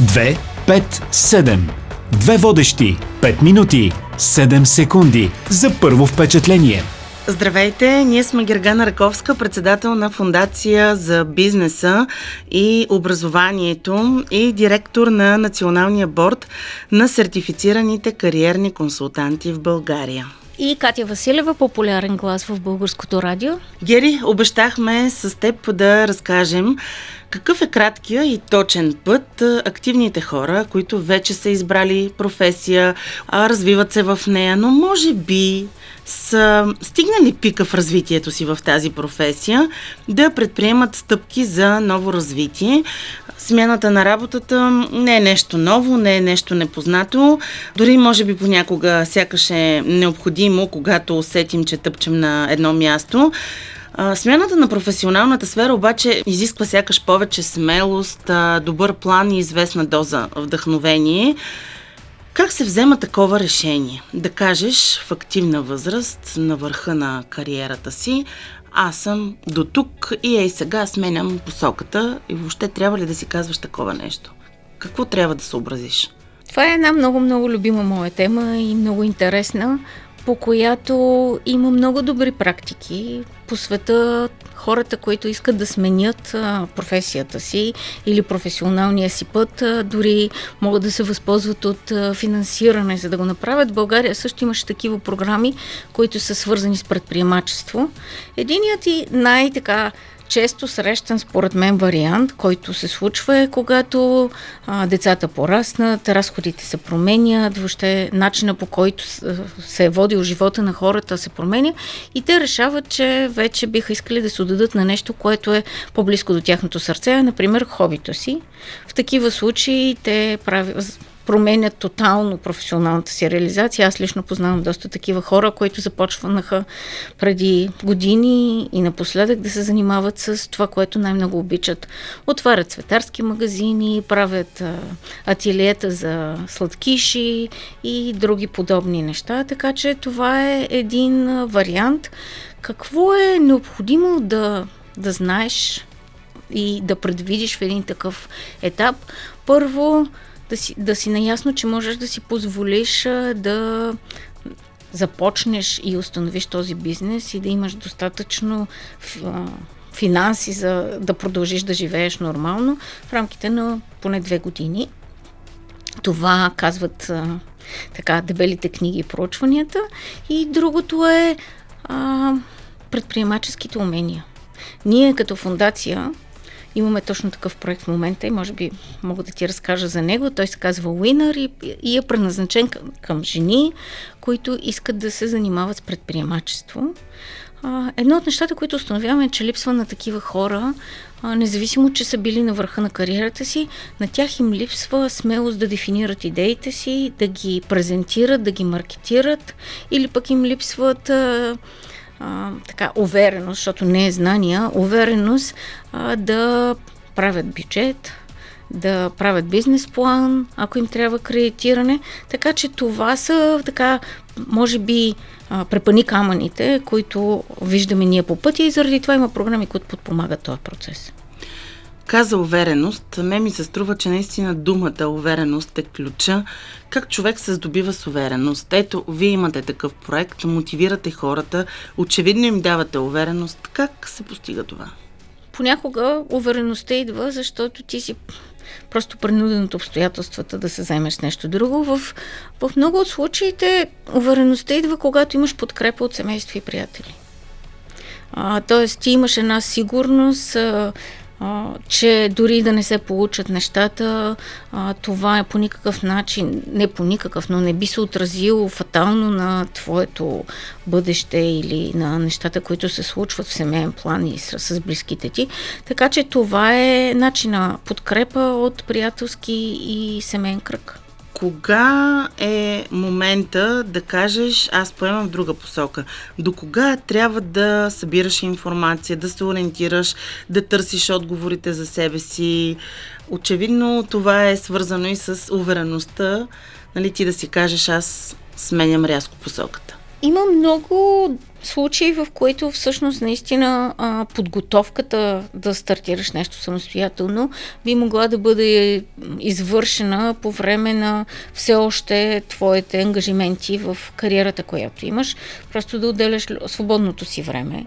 2, 5, 7. Две водещи. 5 минути. 7 секунди. За първо впечатление. Здравейте, ние сме Гергана Раковска, председател на Фундация за бизнеса и образованието и директор на Националния борт на сертифицираните кариерни консултанти в България. И Катя Василева, популярен глас в българското радио. Гери, обещахме с теб да разкажем какъв е краткия и точен път активните хора, които вече са избрали професия, развиват се в нея, но може би са стигнали пика в развитието си в тази професия, да предприемат стъпки за ново развитие. Смяната на работата не е нещо ново, не е нещо непознато. Дори може би понякога сякаш е необходимо, когато усетим, че тъпчем на едно място. Смяната на професионалната сфера обаче изисква сякаш повече смелост, добър план и известна доза вдъхновение. Как се взема такова решение? Да кажеш в активна възраст, на върха на кариерата си, аз съм до тук и ей сега сменям посоката и въобще трябва ли да си казваш такова нещо? Какво трябва да съобразиш? Това е една много-много любима моя тема и много интересна по която има много добри практики по света. Хората, които искат да сменят а, професията си или професионалния си път, а, дори могат да се възползват от а, финансиране, за да го направят. В България също имаше такива програми, които са свързани с предприемачество. Единият и най-така често срещан според мен вариант, който се случва е когато а, децата пораснат, разходите се променят, въобще начина по който се е водил живота на хората се променя и те решават, че вече биха искали да се отдадат на нещо, което е по-близко до тяхното сърце, например хобито си. В такива случаи те правят променят тотално професионалната си реализация. Аз лично познавам доста такива хора, които започваха преди години и напоследък да се занимават с това, което най-много обичат. Отварят цветарски магазини, правят ателиета за сладкиши и други подобни неща. Така че това е един вариант. Какво е необходимо да, да знаеш и да предвидиш в един такъв етап? Първо, да си, да си наясно, че можеш да си позволиш да започнеш и установиш този бизнес и да имаш достатъчно финанси за да продължиш да живееш нормално в рамките на поне две години. Това казват така дебелите книги и проучванията. И другото е а, предприемаческите умения. Ние като фундация Имаме точно такъв проект в момента и може би мога да ти разкажа за него. Той се казва Winner и, и е предназначен към, към жени, които искат да се занимават с предприемачество. А, едно от нещата, които установяваме е, че липсва на такива хора, а, независимо, че са били на върха на кариерата си, на тях им липсва смелост да дефинират идеите си, да ги презентират, да ги маркетират или пък им липсват а, а, така увереност, защото не е знания, увереност а, да правят бюджет, да правят бизнес план, ако им трябва кредитиране. Така че това са така, може би, препани камъните, които виждаме ние по пътя и заради това има програми, които подпомагат този процес. Каза увереност. Ме ми се струва, че наистина думата увереност е ключа. Как човек се здобива с увереност? Ето, вие имате такъв проект, мотивирате хората, очевидно им давате увереност. Как се постига това? Понякога увереността идва, защото ти си просто принуден от обстоятелствата да се с нещо друго. В, в много от случаите увереността идва, когато имаш подкрепа от семейство и приятели. А, тоест, ти имаш една сигурност, че дори да не се получат нещата, това е по никакъв начин, не по никакъв, но не би се отразило фатално на твоето бъдеще или на нещата, които се случват в семейен план и с, с близките ти. Така че това е начина подкрепа от приятелски и семейен кръг. Кога е момента да кажеш, аз поемам в друга посока? До кога трябва да събираш информация, да се ориентираш, да търсиш отговорите за себе си? Очевидно това е свързано и с увереността, нали, ти да си кажеш, аз сменям рязко посоката. Има много случаи, в които всъщност наистина а, подготовката да стартираш нещо самостоятелно би могла да бъде извършена по време на все още твоите ангажименти в кариерата, която имаш. Просто да отделяш свободното си време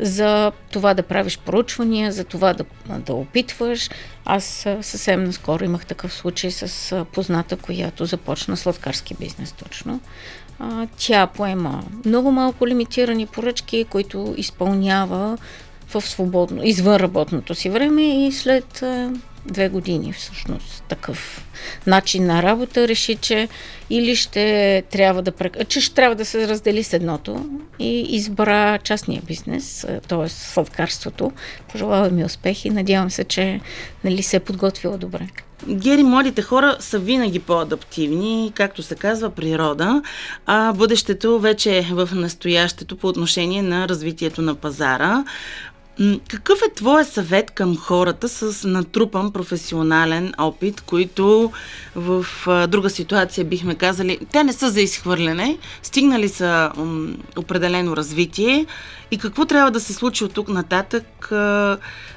за това да правиш проучвания, за това да, да опитваш. Аз съвсем наскоро имах такъв случай с позната, която започна сладкарски бизнес точно. Тя поема много малко лимитирани поръчки, които изпълнява в свободно, извън работното си време и след две години всъщност такъв начин на работа реши, че или ще трябва да, че ще трябва да се раздели с едното и избра частния бизнес, т.е. сладкарството. Пожелавам ми успехи. Надявам се, че нали, се е подготвила добре. Гери, младите хора са винаги по-адаптивни, както се казва, природа, а бъдещето вече е в настоящето по отношение на развитието на пазара. Какъв е твой съвет към хората с натрупан професионален опит, които в друга ситуация бихме казали, те не са за изхвърляне, стигнали са определено развитие и какво трябва да се случи от тук нататък,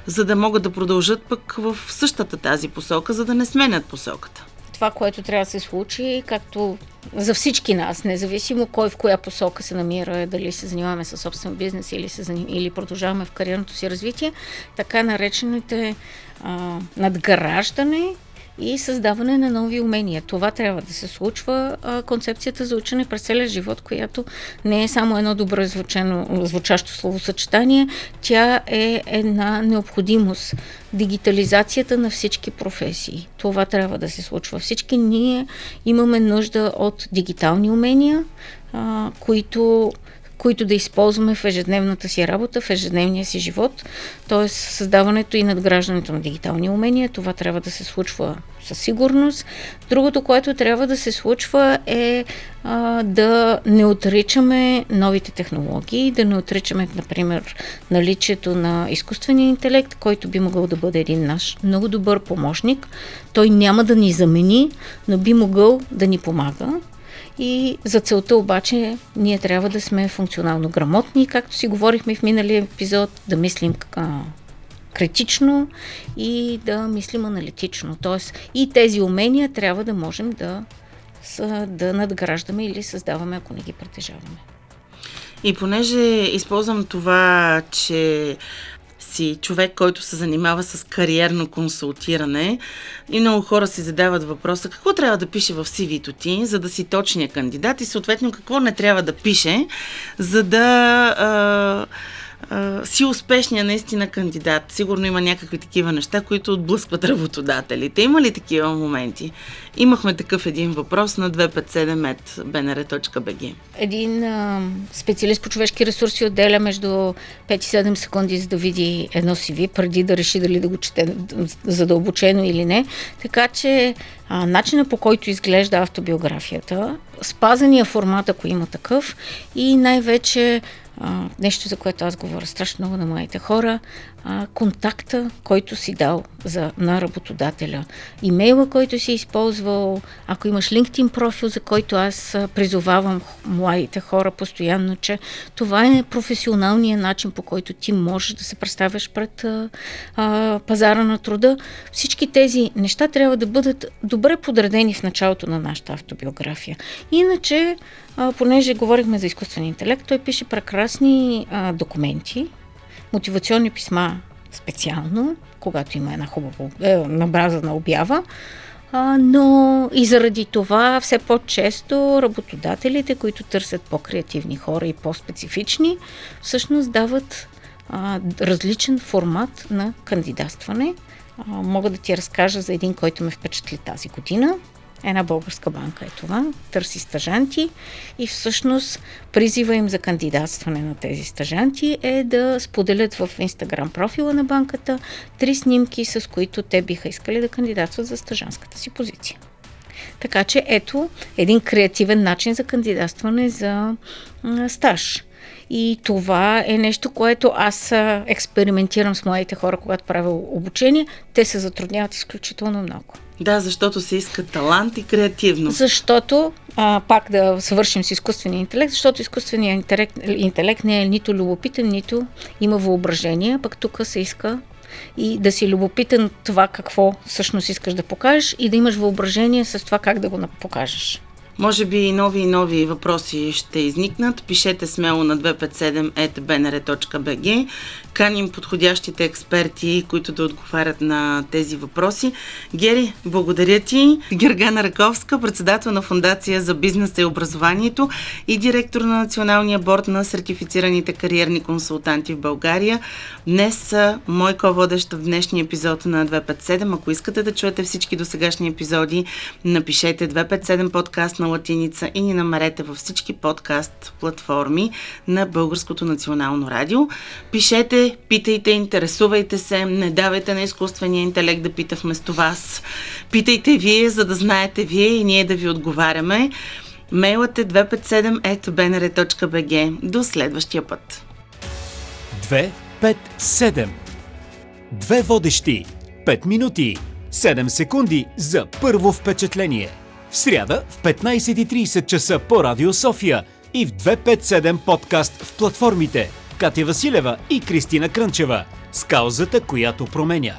за да могат да продължат пък в същата тази посока, за да не сменят посоката? Това, което трябва да се случи, както за всички нас, независимо кой в коя посока се намира, дали се занимаваме с собствен бизнес или, се или продължаваме в кариерното си развитие, така наречените а, надграждане и създаване на нови умения. Това трябва да се случва. А, концепцията за учене през целия живот, която не е само едно добро звучено, звучащо словосъчетание, тя е една необходимост. Дигитализацията на всички професии. Това трябва да се случва. Всички ние имаме нужда от дигитални умения, а, които които да използваме в ежедневната си работа, в ежедневния си живот. Тоест създаването и надграждането на дигитални умения. Това трябва да се случва със сигурност. Другото, което трябва да се случва е а, да не отричаме новите технологии, да не отричаме, например, наличието на изкуствения интелект, който би могъл да бъде един наш много добър помощник. Той няма да ни замени, но би могъл да ни помага и за целта обаче ние трябва да сме функционално грамотни, както си говорихме в миналия епизод, да мислим а, критично и да мислим аналитично. Тоест и тези умения трябва да можем да, да надграждаме или създаваме, ако не ги притежаваме. И понеже използвам това, че си човек, който се занимава с кариерно консултиране. И много хора си задават въпроса какво трябва да пише в CV-то ти, за да си точния кандидат? И съответно какво не трябва да пише, за да а, си успешния наистина кандидат. Сигурно има някакви такива неща, които отблъскват работодателите. Има ли такива моменти? Имахме такъв един въпрос на 257.bnr.bg. Един а, специалист по човешки ресурси отделя между 5 и 7 секунди, за да види едно CV, преди да реши дали да го чете задълбочено или не. Така че а, начина по който изглежда автобиографията, спазения формат, ако има такъв, и най-вече нещо, за което аз говоря страшно много на моите хора, а, контакта, който си дал за, на работодателя, имейла, който си използвал, ако имаш LinkedIn профил, за който аз призовавам младите хора постоянно, че това е професионалният начин, по който ти можеш да се представяш пред а, а, пазара на труда. Всички тези неща трябва да бъдат добре подредени в началото на нашата автобиография. Иначе, а, понеже говорихме за изкуствен интелект, той пише прекрасни а, документи, мотивационни писма специално, когато има една хубава е, набразана обява, но и заради това все по-често работодателите, които търсят по-креативни хора и по-специфични, всъщност дават а, различен формат на кандидатстване. А, мога да ти разкажа за един, който ме впечатли тази година. Една българска банка е това, търси стажанти и всъщност призива им за кандидатстване на тези стажанти е да споделят в инстаграм профила на банката три снимки, с които те биха искали да кандидатстват за стажанската си позиция. Така че ето един креативен начин за кандидатстване за стаж. И това е нещо, което аз експериментирам с моите хора, когато правя обучение. Те се затрудняват изключително много. Да, защото се иска талант и креативност. Защото, а, пак да свършим с изкуствения интелект, защото изкуственият интелект, интелект не е нито любопитен, нито има въображение, пък тук се иска и да си любопитен това какво всъщност искаш да покажеш и да имаш въображение с това как да го покажеш. Може би и нови и нови въпроси ще изникнат. Пишете смело на 257.bnr.bg. Каним подходящите експерти, които да отговарят на тези въпроси. Гери, благодаря ти. Гергана Раковска, председател на Фундация за бизнеса и образованието и директор на Националния борт на сертифицираните кариерни консултанти в България. Днес мой ко-водещ в днешния епизод на 257. Ако искате да чуете всички досегашни епизоди, напишете 257 подкаст на латиница и ни намерете във всички подкаст платформи на Българското национално радио. Пишете, питайте, интересувайте се, не давайте на изкуствения интелект да пита вместо вас. Питайте вие, за да знаете вие и ние да ви отговаряме. Мейлът е 257.bnr.bg. До следващия път. 257 Две водещи 5 минути 7 секунди за първо впечатление – в сряда в 15.30 часа по Радио София и в 257 подкаст в платформите Катя Василева и Кристина Крънчева с каузата, която променя.